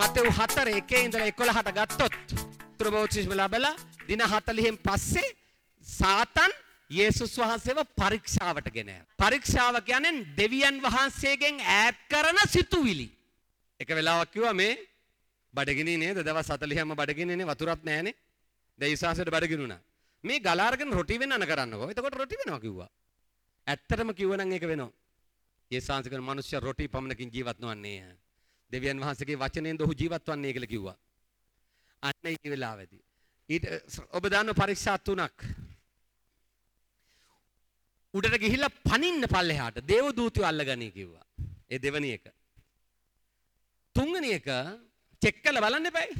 Matthew 4 එකේ ඉඳලා 11ට ගත්තොත් ත්‍රබෝචිස්ම ලැබලා දින 40න් පස්සේ සාතන් යේසුස් වහන්සේව පරීක්ෂාවට ගෙන යනවා. පරීක්ෂාව කියන්නේ දෙවියන් වහන්සේගෙන් ඈත් කරන සිතුවිලි. එක වෙලාවක් කිව්වා මේ බඩගිනි නේද දවස් 40ම බඩගිනිනේ වතුරත් නැහනේ. දැන් ඊසාසයට බඩගිනුණා. මේ ගලාරගෙන රොටි වෙනන කරන්නකෝ. එතකොට රොටි වෙනවා කිව්වා. ඇත්තටම කිව්වනම් ඒක වෙනවා. ඒ සංස්කෘතික මිනිස්සු රොටි පමණකින් ජීවත් නොවන්නේ. දෙවියන් වහන්සේගේ වචනයෙන් ඔහු ජීවත් වන්නේ කියලා කිව්වා. අන්න ඒ වෙලාවේදී. ඊට ඔබ දන්න පරීක්ෂා තුනක්. උඩට ගිහිල්ලා පනින්න පල්ලෙහාට දේව දූතයෝ අල්ලගනී කිව්වා. ඒ දෙවනි එක. තුන්වෙනි එක චෙක් කරලා බලන්න එපායි.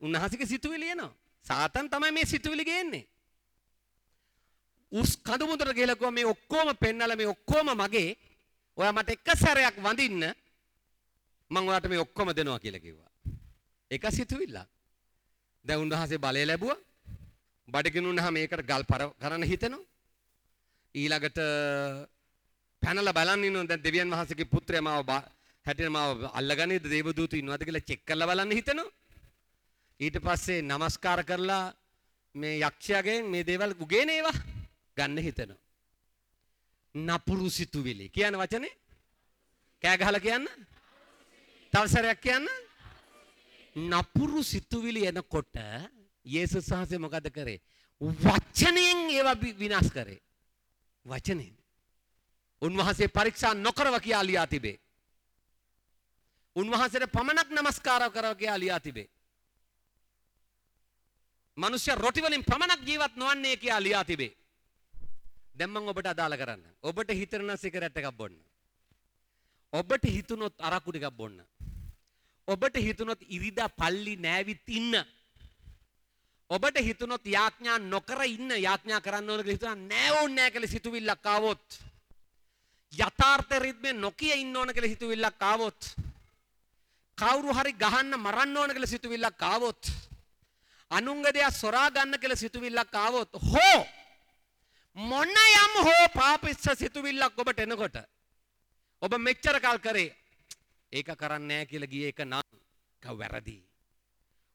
උන්වහන්සේගේ සිතුවිලි එනවා. සාතන් තමයි මේ සිතුවිලි ගේන්නේ. උස් කඳු මුදට ගිහලා කිව්වා මේ ඔක්කොම පෙන්නලා මේ ඔක්කොම මගේ ඔයා මට එක සැරයක් වඳින්න මම ඔයාට මේ ඔක්කොම දෙනවා කියලා කිව්වා. එක සිතුවිල්ලක්. දැන් උන්වහන්සේ බලය ලැබුවා. බඩගිනුනහම ඒකට ගල් පර කරන්න හිතෙනවා. ඊළඟට පැනලා බලන්න ඉන්නවා දැන් දෙවියන් වහන්සේගේ පුත්‍රයා මාව හැටියට මාව අල්ලගන්නේද දේවදූතු ඉන්නවද කියලා චෙක් කරලා බලන්න හිතෙනවා. ඊට පස්සේ নমස්කාර කරලා මේ යක්ෂයාගෙන් මේ දේවල් උගේන ඒවා ගන්න හිතෙනවා. නපුරු සිතුවිලි කියන වචනේ කෑ ගහලා කියන්න. තව සැරයක් කියන්න. නපුරු සිතුවිලි එනකොට යේසුස් වහන්සේ මොකද කරේ? වචනයෙන් ඒවා විනාශ කරේ. වචනයෙන්. උන්වහන්සේ පරීක්ෂා නොකරව කියා ලියා තිබේ. උන්වහන්සේට පමණක් নমස්කාර කරව කියා ලියා තිබේ. මනුෂ්‍ය රොටි වලින් පමණක් ජීවත් නොවන්නේ කියා ලියා තිබේ. දැන් මම ඔබට අදාළ කරන්න. ඔබට හිතන සිගරට් එකක් බොන්න. ඔබට හිතුනොත් අරක්කු ටිකක් බොන්න. ඔබට හිතුනොත් ඉරිදා පල්ලි නෑවිත් ඉන්න. ඔබට හිතුනොත් යාඥා නොකර ඉන්න යාඥා කරන්න ඕන කියලා හිතුවා නෑ ඕනේ නෑ කියලා සිතුවිල්ලක් ආවොත්. යථාර්ථ රිද්මේ නොකිය ඉන්න ඕන කියලා සිතුවිල්ලක් ආවොත්. කවුරු හරි ගහන්න මරන්න ඕන කියලා සිතුවිල්ලක් ආවොත්. අනුන්ගේ දෙයක් සොරා ගන්න කියලා සිතුවිල්ලක් ආවොත්. හෝ! මොන යම් හෝ පාපිස්ස සිතුවිල්ලක් ඔබට එනකොට. ඔබ මෙච්චර කල් කරේ ඒක කරන්නේ නැහැ කියලා ගියේ එක නම් කව වැරදි.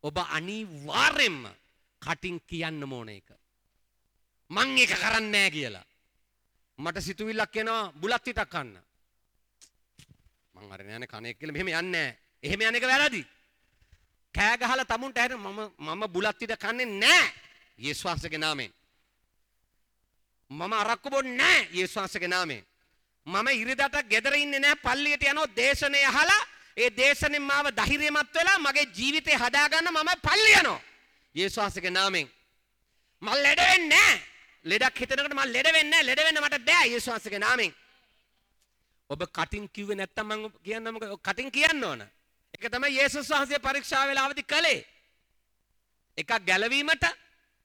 ඔබ අනිවාර්යෙන්ම කටින් කියන්න ඕන එක. මං ඒක කරන්නේ නැහැ කියලා. මට සිතුවිල්ලක් එනවා බුලත් හිටක් කන්න. මං අර නෑනේ කණේක් කියලා මෙහෙම යන්නේ නැහැ. එහෙම යන එක වැරදි. කෑ ගහලා තමුන්ට ඇහෙන මම මම බුලත් හිට කන්නේ නැහැ. යේසුස් වහන්සේගේ නාමයෙන්. මම අරක්කු බොන්නේ නැහැ යේසුස් වහන්සේගේ නාමයෙන්. මම ඉරිදට ගෙදර ඉන්නේ නැහැ පල්ලියට යනවා දේශනේ අහලා ඒ දේශනෙන් මාව ධෛර්යමත් වෙලා මගේ ජීවිතේ හදාගන්න මම පල්ලි යනවා. යේසුස් වහන්සේගේ නාමයෙන්. මම ලෙඩ වෙන්නේ නැහැ. ලෙඩක් හිතනකොට මම ලෙඩ වෙන්නේ නැහැ. ලෙඩ වෙන්න මට බෑ යේසුස් වහන්සේගේ නාමයෙන්. ඔබ කටින් කිව්වේ නැත්තම් මම කියන්න මොකද කටින් කියන්න ඕන. ඒක තමයි යේසුස් වහන්සේ පරීක්ෂා වෙලාවදී කළේ. එකක් ගැලවීමට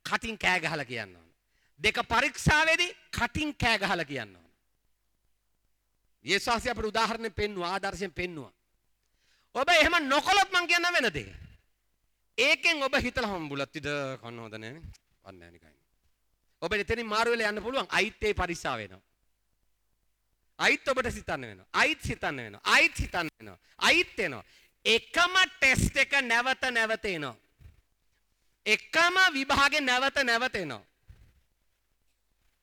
කටින් කෑ ගහලා කියන්න ඕන. දෙක පරීක්ෂාවේදී කටින් කෑ ගහලා කියන්න ඕන. යේසුස් වහන්සේ අපට උදාහරණයක් පෙන්වුවා ආදර්ශයෙන් පෙන්වුවා. ඔබ එහෙම නොකළොත් මං කියන්න වෙන දේ. ඒකෙන් ඔබ හිතලා හම් බුලත් ඉද කන්න හොඳ නැනේ. වන්නේ නැහැ නිකන්. ඔබ එතනින් මාරු වෙලා යන්න පුළුවන්. අයිත් ඒ පරිස්සාව වෙනවා. අයිත් ඔබට සිතන්න වෙනවා. අයිත් සිතන්න වෙනවා. අයිත් හිතන්න වෙනවා. අයිත් එනවා. එකම ටෙස්ට් එක නැවත නැවත එනවා. එකම විභාගේ නැවත නැවත එනවා.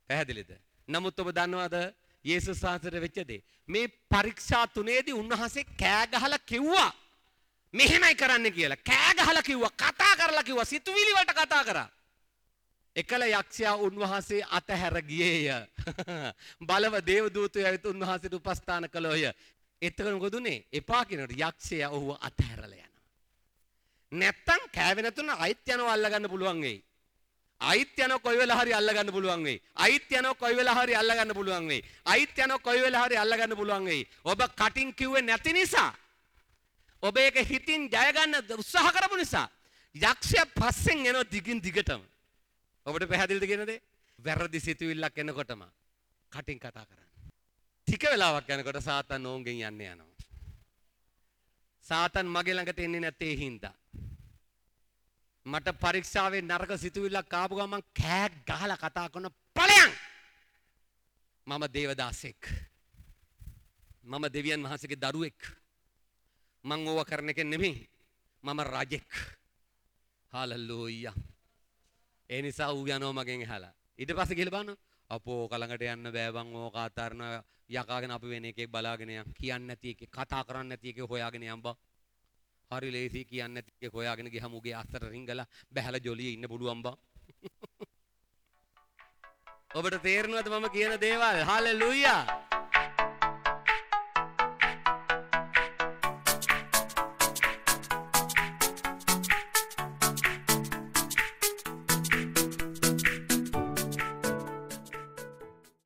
පැහැදිලිද? නමුත් ඔබ දන්නවද යේසුස් වහන්සේට වෙච්ච දේ? මේ පරීක්ෂා තුනේදී උන්වහන්සේ කෑ ගහලා කිව්වා මෙහෙමයි කරන්න කියලා. කෑ ගහලා කිව්වා, කතා කරලා කිව්වා, සිතුවිලි වලට කතා කරා. එකල යක්ෂයා උන්වහන්සේ අතහැර ගියේය. බලව දේවදූතයෝ ඇවිත් උන්වහන්සේට උපස්ථාන කළෝය. එතකොට මොකද උනේ? එපා කියනකොට යක්ෂයා ඔහුව අතහැරලා යනවා. නැත්තම් කෑවේ නැතුන අයිත් යනවා අල්ලගන්න පුළුවන් වෙයි. අයිත් යනවා කොයි වෙලාව හරි අල්ලගන්න පුළුවන් වෙයි. අයිත් යනවා කොයි වෙලාව හරි අල්ලගන්න පුළුවන් වෙයි. අයිත් යනවා කොයි වෙලාව හරි අල්ලගන්න පුළුවන් වෙයි. ඔබ කටින් කිව්වේ නැති නිසා ඔබ ඒක හිතින් ජය ගන්න උත්සාහ කරපු නිසා යක්ෂයා පස්සෙන් එනවා දිගින් දිගටම. ඔබට පැහැදිලිද කියන දේ? වැරදි සිතුවිල්ලක් එනකොටම කටින් කතා කරන්න. ටික වෙලාවක් යනකොට සාතන් ඕන්ගෙන් යන්න යනවා. සාතන් මගේ ළඟට එන්නේ නැත්තේ හින්දා. මට පරීක්ෂාවේ නරක සිතුවිල්ලක් ආපු ගමන් කෑ ගහලා කතා කරන ඵලයන්. මම දේවදාසෙක්. මම දෙවියන් වහන්සේගේ දරුවෙක්. මං ඕවා කරන එක නෙමෙයි. මම රජෙක් හාලල්ලූයියා ඒ නිසා ඌ යනවා මගෙන් ඇහලා ඊට පස්සේ ගිහලා බලන්න අපෝ කලඟට යන්න බෑ බං ඕක අතාරන යකාගෙන අපි වෙන එකෙක් බලාගෙන යන් කියන්නේ නැති එකේ කතා කරන්නේ නැති එකේ හොයාගෙන යන් බං හරි ලේසි කියන්නේ නැති එකේ හොයාගෙන ගියහම උගේ අස්සට රිංගලා බැහැලා ජොලියේ ඉන්න පුළුවන් බං. ඔබට තේරෙනවද මම කියන දේවල්? හාලෙලූයා!